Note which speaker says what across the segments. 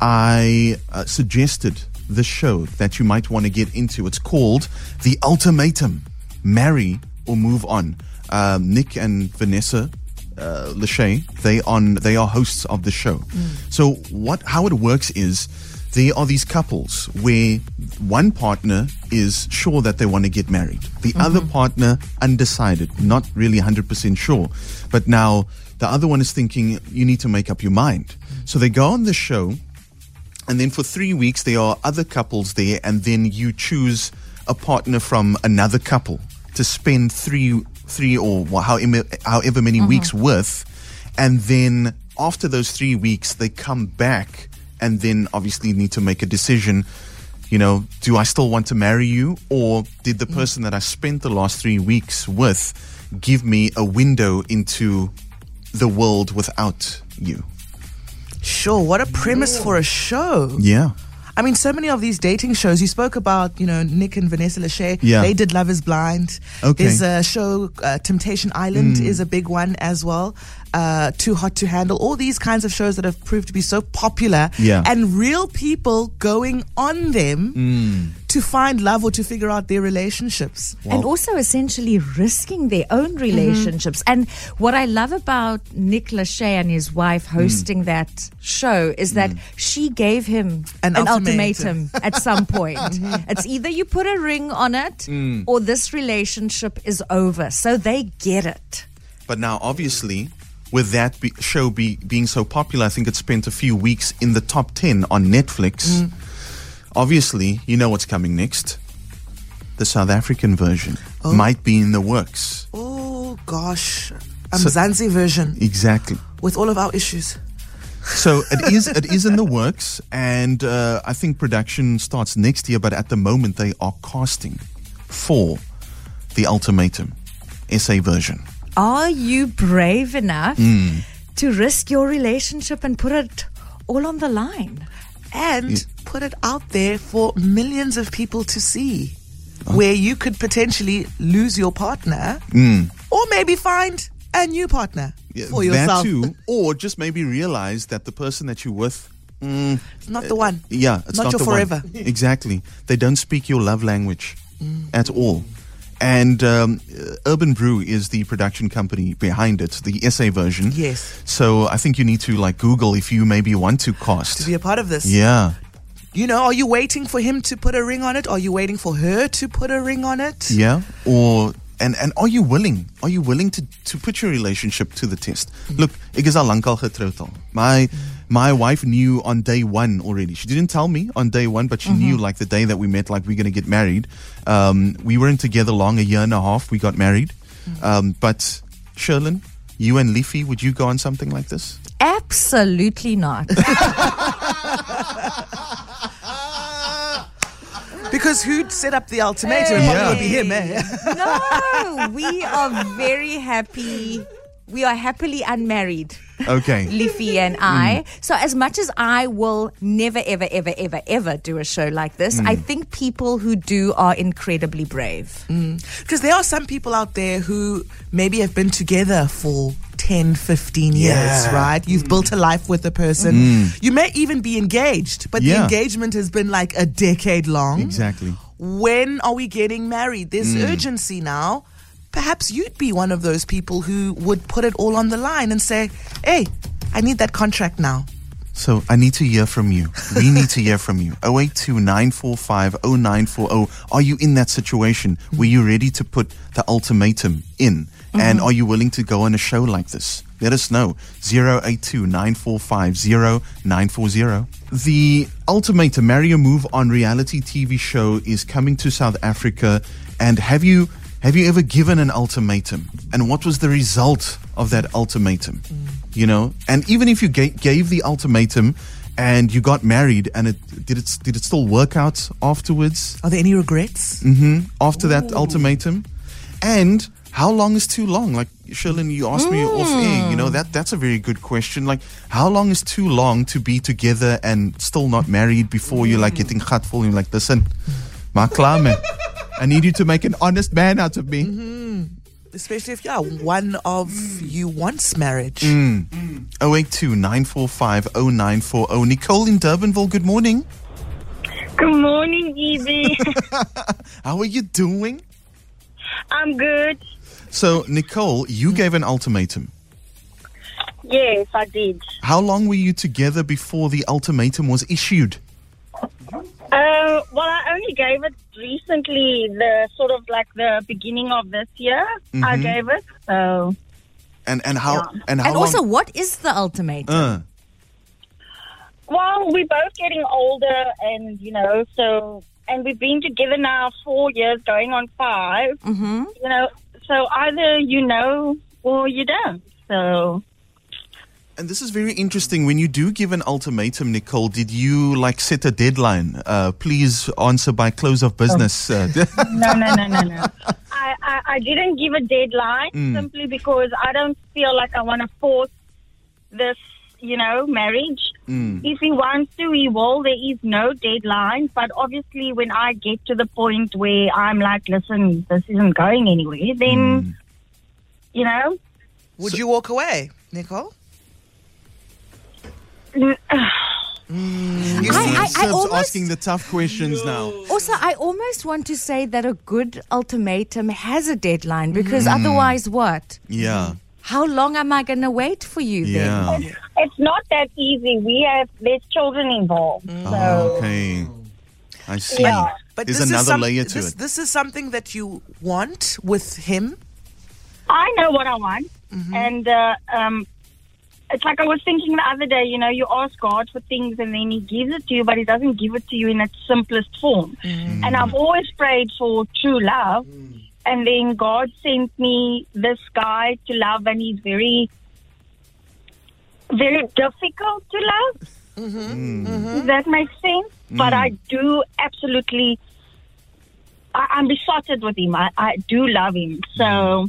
Speaker 1: I uh, suggested the show that you might want to get into. It's called The Ultimatum Marry or Move On. Um, Nick and Vanessa uh, Lachey, they on they are hosts of the show. So what how it works is there are these couples where one partner is sure that they want to get married. The other partner undecided, not really 100% sure. But now the other one is thinking you need to make up your mind. So they go on the show and then for three weeks there are other couples there and then you choose a partner from another couple to spend three three or however, however many mm-hmm. weeks with and then after those three weeks they come back and then obviously need to make a decision you know do i still want to marry you or did the mm. person that i spent the last three weeks with give me a window into the world without you
Speaker 2: Sure, what a premise for a show.
Speaker 1: yeah
Speaker 2: I mean, so many of these dating shows. You spoke about, you know, Nick and Vanessa Lachey.
Speaker 1: Yeah.
Speaker 2: They did Love Is Blind.
Speaker 1: Okay.
Speaker 2: There's a show, uh, Temptation Island
Speaker 1: Mm.
Speaker 2: is a big one as well. Uh, Too Hot to Handle. All these kinds of shows that have proved to be so popular.
Speaker 1: Yeah.
Speaker 2: And real people going on them
Speaker 1: Mm.
Speaker 2: To find love or to figure out their relationships.
Speaker 3: and also essentially risking their own mm-hmm. relationships. And what I love about Nick Lachey and his wife mm. hosting that show is that mm. she gave him
Speaker 2: An
Speaker 3: an,
Speaker 2: ultimatum.
Speaker 3: ultimatum. at some point. Mm-hmm. It's either you put a ring on it mm. or this relationship is over. So they get it.
Speaker 1: But now, obviously, with that be- show be- being so popular, I think it spent a few weeks in the top 10 on Netflix. Obviously, you know what's coming next. The South African version might be in the works.
Speaker 2: Oh, gosh. a
Speaker 1: So-
Speaker 2: Mzansi version
Speaker 1: Exactly.
Speaker 2: with all of our issues.
Speaker 1: So it is it is in the works, and uh, I think production starts next year. But at the moment, they are casting for the Ultimatum SA version.
Speaker 3: Are you brave enough
Speaker 1: Mm.
Speaker 3: to risk your relationship and put it all on the line?
Speaker 2: And put it out there for millions of people to see
Speaker 1: Oh.
Speaker 2: where you could potentially lose your partner mm. or maybe find a new partner
Speaker 1: Mm. Yeah,
Speaker 2: for yourself.
Speaker 1: That too, or just maybe realize that the person that you're with mm,
Speaker 2: It's not uh, the one.
Speaker 1: Yeah, it's
Speaker 2: Not
Speaker 1: not,
Speaker 2: your
Speaker 1: the one.
Speaker 2: forever.
Speaker 1: Exactly. They don't speak your love language mm. at all. And um, Urban Brew is the production company behind it, the SA version.
Speaker 2: Yes.
Speaker 1: So I think you need to like Google if you maybe want to cast.
Speaker 2: To be a part of this.
Speaker 1: yeah.
Speaker 2: You know, are you waiting for him to put a ring on it? Are you waiting for her to put a ring on it?
Speaker 1: Yeah. Or and and are you willing? Are you willing to to put your relationship to the test? Look, ek is al lankal getroud al. My my wife knew on day one already. She didn't tell me on day one, but she knew like the day that we met, like we're gonna get married. Um, we weren't together long, a year and a half. We got married. Um, but Sherlyn, you and Leafy, would you go on something like this?
Speaker 3: Absolutely not.
Speaker 2: Because who'd set up the ultimatum? It probably would be him, eh?
Speaker 3: no, we are very happy. We are happily unmarried.
Speaker 1: Okay.
Speaker 3: Leafy and mm. I. So as much as I will never, ever, ever, ever, ever do a show like this, mm. I think people who do are incredibly brave. Mm.
Speaker 2: Because there are some people out there who maybe have been together for 10, 15 years,
Speaker 1: Yeah.
Speaker 2: right? You've built a life with a person. You may even be engaged, but the engagement has been like a decade long.
Speaker 1: Exactly.
Speaker 2: When are we getting married? There's urgency now. Perhaps you'd be one of those people who would put it all on the line and say, hey, I need that contract now.
Speaker 1: So I need to hear from you. We need to hear from you. 082 0940. Are you in that situation? Were you ready to put the ultimatum in? And mm-hmm. are you willing to go on a show like this? Let us know. 082 945 0940. The Ultimatum Marry or Move on reality TV show is coming to South Africa. And have you have you ever given an ultimatum? And what was the result of that ultimatum? Mm. You know, and even if you ga- gave the ultimatum and you got married, and it did it did it still work out afterwards?
Speaker 2: Are there any regrets? Mm-hmm.
Speaker 1: After that ultimatum, and how long is too long? Like Sherlyn, you asked me off air. You know mm. that that's a very good question. Like, how long is too long to be together and still not married before you're like getting and you're like, listen, klaar man. I need you to make an honest man out of me. Mm-hmm.
Speaker 2: Especially if, yeah, one of you wants marriage. Mm.
Speaker 1: 082 945 0940. Nicole in Durbanville, good morning.
Speaker 4: Good morning, Evie.
Speaker 1: How are you doing?
Speaker 4: I'm good.
Speaker 1: So, Nicole, you gave an ultimatum.
Speaker 4: Yes, I did.
Speaker 1: How long were you together before the ultimatum was issued? Mm-hmm.
Speaker 4: Uh, well, I only gave it recently, the sort of like the beginning of this year. I gave it. So,
Speaker 1: And and how
Speaker 4: Yeah.
Speaker 1: and how
Speaker 3: And
Speaker 1: long?
Speaker 3: also, what is the ultimatum?
Speaker 1: Uh,
Speaker 4: well, we're both getting older, and you know, so and we've been together now four years, going on 5
Speaker 3: Mm-hmm.
Speaker 4: You know, so either you know or you don't. So,
Speaker 1: and this is very interesting. When you do give an ultimatum, Nicole, did you like set a deadline? Uh, please answer by close of business. Uh,
Speaker 4: no, no, no, no, no. I, I, I didn't give a deadline
Speaker 1: Mm.
Speaker 4: simply because I don't feel like I want to force this, you know, marriage.
Speaker 1: Mm.
Speaker 4: If he wants to, he will. There is no deadline. But obviously, when I get to the point where I'm like, listen, this isn't going anywhere, then,
Speaker 1: Mm.
Speaker 4: you know,
Speaker 2: Would you walk away, Nicole? You
Speaker 3: I-
Speaker 2: see,
Speaker 3: I- almost-
Speaker 1: asking the tough questions now.
Speaker 3: Also, I almost want to say that a good ultimatum has a deadline because
Speaker 1: Mm.
Speaker 3: otherwise, what?
Speaker 1: Yeah,
Speaker 3: How long am I going to wait for you then?
Speaker 1: yeah.
Speaker 4: it's not that easy. We have, there's children involved. So,
Speaker 1: Oh, okay, I see.
Speaker 4: Yeah.
Speaker 2: but
Speaker 1: There's
Speaker 2: this is
Speaker 1: another
Speaker 2: some-
Speaker 1: layer to
Speaker 2: this,
Speaker 1: it.
Speaker 2: This is something that you want with him.
Speaker 4: I know what I want, and uh, um, it's like I was thinking the other day. You know, you ask God for things, and then He gives it to you, but He doesn't give it to you in its simplest form. Mm. And I've always prayed for true love, mm. and then God sent me this guy to love, and he's very, very difficult to love. Mm-hmm. Mm. Mm-hmm. Does that make sense? But I do absolutely. I, I'm besotted with him. I, I do love him. So.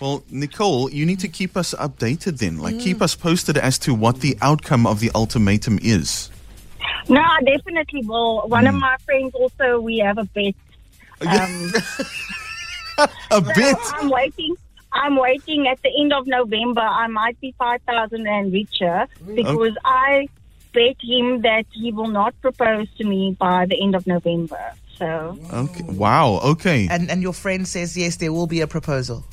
Speaker 1: Well, Nicole, you need to keep us updated then. Like, keep mm. us posted as to what the outcome of the ultimatum is.
Speaker 4: No, I definitely will. One of mm. my friends also, we have a bet. Oh, um,
Speaker 1: A bit.
Speaker 4: I'm waiting. I'm waiting at the end of November. I might be 5,000 and richer mm. because oh. I bet him that he will not propose to me by the end of November. So,
Speaker 1: Okay. Wow. Okay.
Speaker 2: And, and your friend says, yes, there will be a proposal.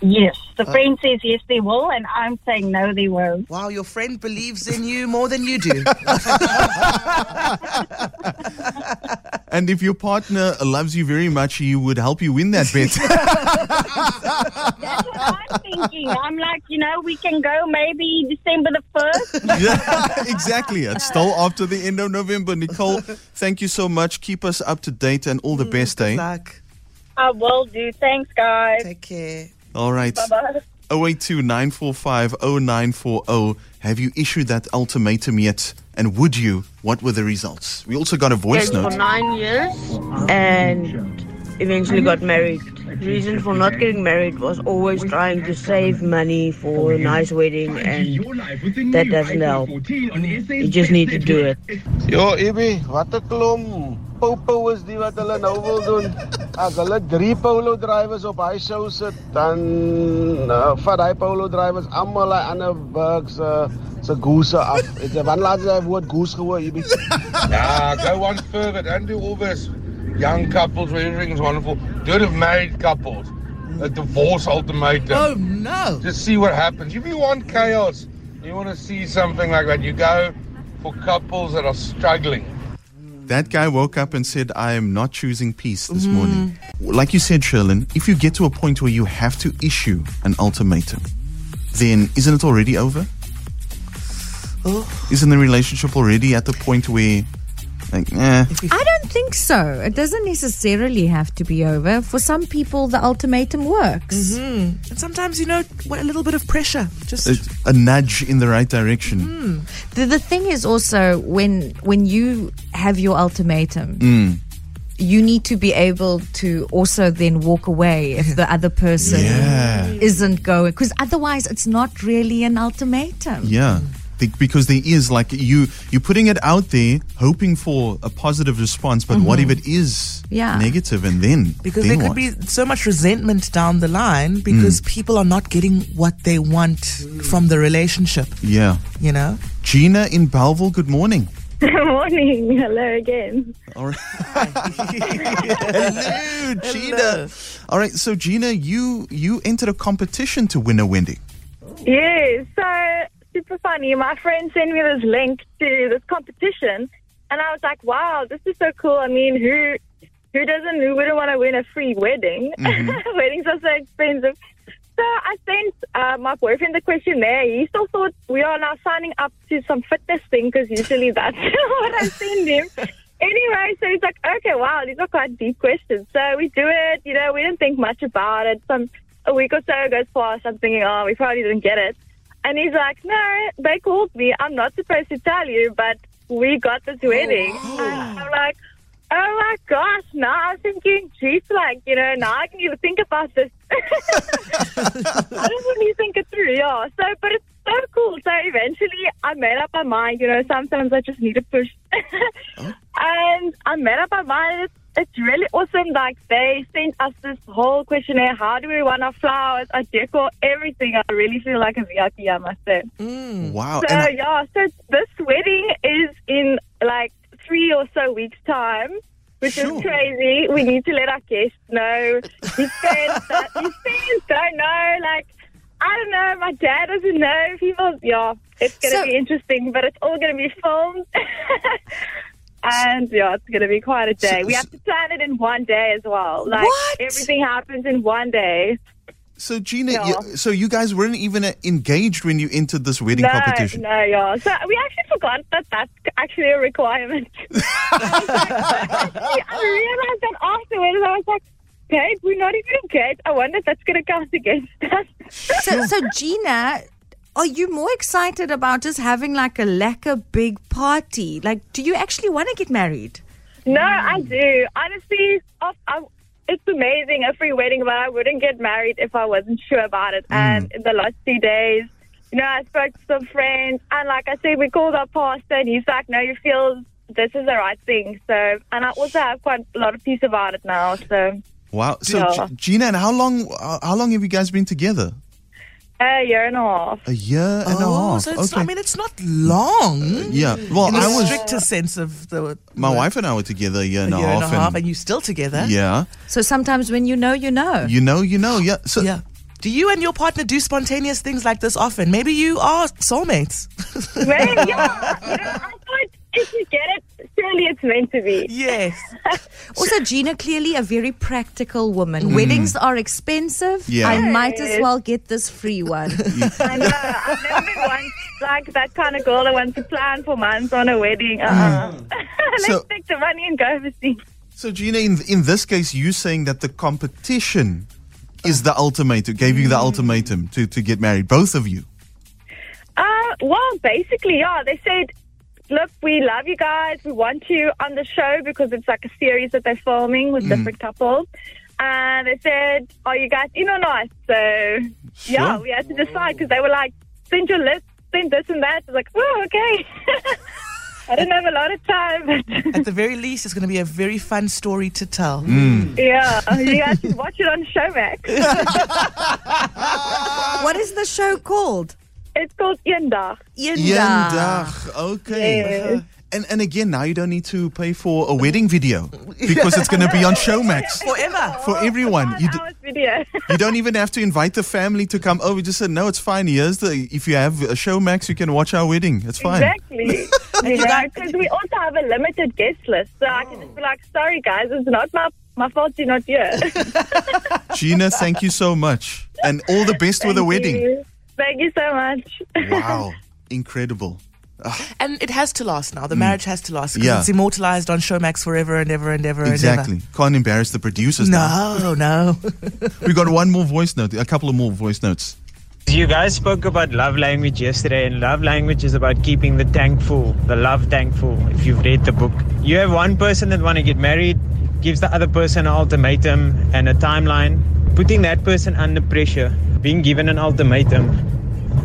Speaker 4: Yes, the friend says yes, they will, and I'm saying no, they won't.
Speaker 2: Wow, your friend believes in you more than you do.
Speaker 1: And if your partner loves you very much, he would help you win that bet.
Speaker 4: That's what I'm thinking. I'm like, you know, we can go maybe December the 1st.
Speaker 1: yeah, exactly. It's still after the end of November. Nicole, thank you so much. Keep us up to date and all the best,
Speaker 2: Good
Speaker 1: eh?
Speaker 2: luck.
Speaker 4: I will do. Thanks, guys.
Speaker 2: Take care.
Speaker 1: All right.
Speaker 4: Bye-bye.
Speaker 1: 082 945 0940. Have you issued that ultimatum yet? And would you? What were the results? We also got a voice
Speaker 5: Dated for
Speaker 1: note.
Speaker 5: nine years and eventually got married. Reason for not getting married was always trying to save money for a nice wedding and that doesn't help. You just need to do it.
Speaker 6: Yo, Ibi, wat 'n klomp popo is die wat hulle nou wil doen. As hulle drie polo drivers op hy show sit, dan uh, vat hy polo drivers almal hy ander bugs uh, se goose af. Het jy wanneer laat jy die woord goose gehoor, Ibi?
Speaker 7: Nah, go one further. Don't do all this young couples where everything's wonderful. Do it of married couples. A divorce ultimatum.
Speaker 2: Oh, no.
Speaker 7: Just see what happens. If you want chaos, you want to see something like that, you go for couples that are struggling.
Speaker 1: That guy woke up and said, I am not choosing peace this mm. morning. Like you said, Sherlyn, if you get to a point where you have to issue an ultimatum, then isn't it already over? Oh. Isn't the relationship already at the point where, like, eh,
Speaker 3: I don't think so. It doesn't necessarily have to be over. For some people, the ultimatum works. Mm-hmm.
Speaker 2: And sometimes, you know, a little bit of pressure. Just
Speaker 1: a, a nudge in the right direction? Mm.
Speaker 3: The, the thing is also when when you have your ultimatum, mm. you need to be able to also then walk away if the other person
Speaker 1: Yeah.
Speaker 3: isn't going, because otherwise it's not really an ultimatum.
Speaker 1: Yeah. The- Because there is like you you're putting it out there, hoping for a positive response, but what if mm-hmm. it is
Speaker 3: Yeah.
Speaker 1: negative, and then
Speaker 2: Because
Speaker 1: then
Speaker 2: there could be so much resentment down the line because mm. people are not getting what they want from the relationship,
Speaker 1: yeah.
Speaker 2: you know?
Speaker 1: Gina in Bellville, good morning.
Speaker 8: Good morning. Hello again.
Speaker 1: All right. Hello, Gina. All right, so Gina, you you entered a competition to win a wedding.
Speaker 8: Yeah, so super funny. My friend sent me this link to this competition, and I was like, "Wow, this is so cool." I mean, who who doesn't who wouldn't want to win a free wedding? Weddings are so expensive. So I sent uh, my boyfriend the questionnaire. He still thought we are now signing up to some fitness thing because usually that's what I send him. Anyway, so he's like, okay, wow, these are quite deep questions. So we do it. You know, we didn't think much about it. Some a week or so goes past. I'm thinking, oh, we probably didn't get it. And he's like, no, they called me. I'm not supposed to tell you, but we got this wedding. And I'm like, oh my gosh, now I'm thinking, geez, like, you know, now I can even think about this. I didn't really think it through, yeah. So, but it's so cool. So eventually I made up my mind, you know, sometimes I just need to push. Oh. And I made up my mind. It's, it's really awesome. Like, they sent us this whole questionnaire. How do we want our flowers, our decor, everything. I really feel like a VIP, I must say. Mm.
Speaker 1: Wow.
Speaker 8: So
Speaker 1: I-
Speaker 8: yeah, so this wedding is in like three or so weeks' time, which
Speaker 1: Sure.
Speaker 8: is crazy. We need to let our guests know. His friends, that, his friends don't know. Like, I don't know. My dad doesn't know. People, yeah, it's gonna
Speaker 3: So-
Speaker 8: be interesting, but it's all gonna be filmed. And yeah, it's going to be quite a day.
Speaker 1: So-
Speaker 8: we have to plan it in one day as well. Like
Speaker 3: What?
Speaker 8: everything happens in one day.
Speaker 1: so Gina,
Speaker 8: Yeah.
Speaker 1: you, so you guys weren't even uh, engaged when you entered this wedding
Speaker 8: no,
Speaker 1: competition.
Speaker 8: No, yeah. So we actually forgot that that's actually a requirement. I, was like, actually, I realized that afterwards. I was like, babe, we're not even engaged. I wonder if that's going to count against us.
Speaker 3: So, so Gina, are you more excited about just having like a lacquer big party? Like, do you actually want to get married?
Speaker 8: no, I do. Honestly, I, I, it's amazing, a free wedding, but I wouldn't get married if I wasn't sure about it. And in the last two days, you know, I spoke to some friends, and like I said, we called our pastor, and he's like, no, you feel this is the right thing. So, and I also have quite a lot of peace about it now. So,
Speaker 1: Wow. So
Speaker 8: Yeah.
Speaker 1: G- Gina, and how long uh, how long have you guys been together?
Speaker 8: A year and a half.
Speaker 1: A year and a
Speaker 2: Oh,
Speaker 1: half.
Speaker 2: so it's,
Speaker 1: okay.
Speaker 2: I mean, it's not long.
Speaker 1: yeah. Well,
Speaker 2: in the
Speaker 1: I was
Speaker 2: stricter sense of the
Speaker 1: my
Speaker 2: word.
Speaker 1: wife and I were together a year
Speaker 2: a
Speaker 1: and
Speaker 2: year
Speaker 1: a
Speaker 2: and a
Speaker 1: half.
Speaker 2: half, and you're still together.
Speaker 1: yeah.
Speaker 3: So sometimes when you know, you know.
Speaker 1: You know, you know. Yeah. So
Speaker 2: Yeah. Do you and your partner do spontaneous things like this often? Maybe you are soulmates.
Speaker 8: Maybe, yeah. You know, I thought if you get it, surely it's meant to be.
Speaker 2: yes.
Speaker 3: Also, Gina, clearly a very practical woman. Mm. Weddings are expensive.
Speaker 1: Yeah.
Speaker 3: I might as well get this free one.
Speaker 8: I know. I've never been one like that kind of girl that wants to plan for months on a wedding. Uh-uh. Mm. Let's
Speaker 1: So-
Speaker 8: take the money and go overseas.
Speaker 1: So, Gina, in, in this case, you saying that the competition is the ultimatum, gave you the mm. ultimatum to, to get married, both of you.
Speaker 8: Uh, well, basically, yeah. They said, look, we love you guys. We want you on the show because it's like a series that they're filming with mm. different couples. And they said, are you guys in or not? So, yeah, we had to decide because they were like, send your list, send this and that. I was like, oh, okay. I didn't have a lot of time, but
Speaker 2: At the very least, it's going to be a very fun story to tell. Mm.
Speaker 8: yeah, you guys should watch it on Showmax.
Speaker 3: what is the show called?
Speaker 8: It's called Eendag.
Speaker 1: Eendag. Okay.
Speaker 8: Yes.
Speaker 1: And and again, now you don't need to pay for a wedding video because it's going to be on Showmax
Speaker 2: Forever.
Speaker 1: for everyone. You, d-
Speaker 8: video.
Speaker 1: you don't even have to invite the family to come oh, over. Just said no, it's fine. Here's the if you have a Showmax, you can watch our wedding. It's fine.
Speaker 8: Exactly. you know, because we also have a limited guest list, so I can just be like, "Sorry, guys, it's not my my fault you're not here."
Speaker 1: Gina, thank you so much, and all the best with the wedding.
Speaker 8: you. Thank you so much.
Speaker 1: Wow, incredible. Ah.
Speaker 2: And it has to last now. The marriage mm. has to last. 'cause
Speaker 1: Yeah.
Speaker 2: It's immortalized on Showmax forever and ever and ever
Speaker 1: Exactly. Can't embarrass the producers
Speaker 2: and
Speaker 1: now.
Speaker 2: ever. No, no.
Speaker 1: We got one more voice note, a couple of more voice notes.
Speaker 9: You guys spoke about love language yesterday, and love language is about keeping the tank full, the love tank full. If you've read the book, you have one person that want to get married, gives the other person an ultimatum and a timeline, putting that person under pressure, being given an ultimatum.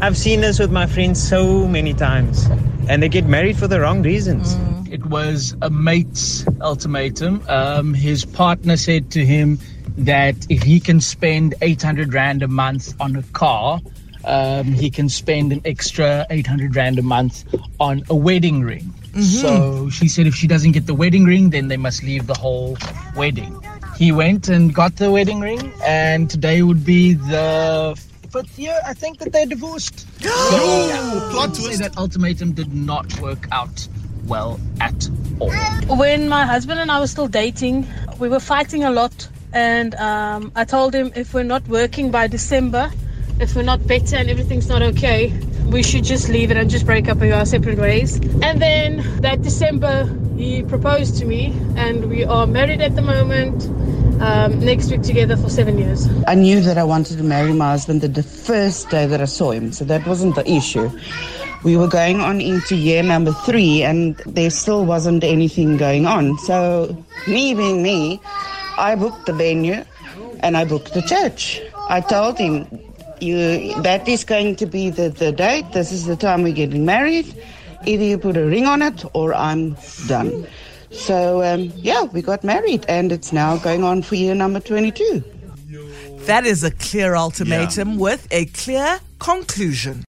Speaker 9: I've seen this with my friends so many times, and they get married for the wrong reasons.
Speaker 10: It was a mate's ultimatum. Um, his partner said to him that if he can spend 800 Rand a month on a car, um, he can spend an extra 800 Rand a month on a wedding ring. So she said if she doesn't get the wedding ring, then they must leave the whole wedding. He went and got the wedding ring, and today would be the fifth year, I think, that they're divorced. So,
Speaker 1: plot
Speaker 10: I say
Speaker 1: twist.
Speaker 10: That ultimatum did not work out well at all.
Speaker 11: When my husband and I were still dating, we were fighting a lot. And um, I told him if we're not working by December, if we're not better and everything's not okay, we should just leave it and just break up and go our separate ways. And then that December, he proposed to me, and we are married at the moment. Um, next week together for seven years.
Speaker 12: I knew that I wanted to marry my husband the, first day that I saw him, so that wasn't the issue. We were going on into year number three, and there still wasn't anything going on. So, me being me, I booked the venue and I booked the church. I told him, you, that is going to be the, the date, this is the time we're getting married. Either you put a ring on it or I'm done. So, um, yeah, we got married, and it's now going on for year number 22.
Speaker 2: That is a clear ultimatum with a clear conclusion.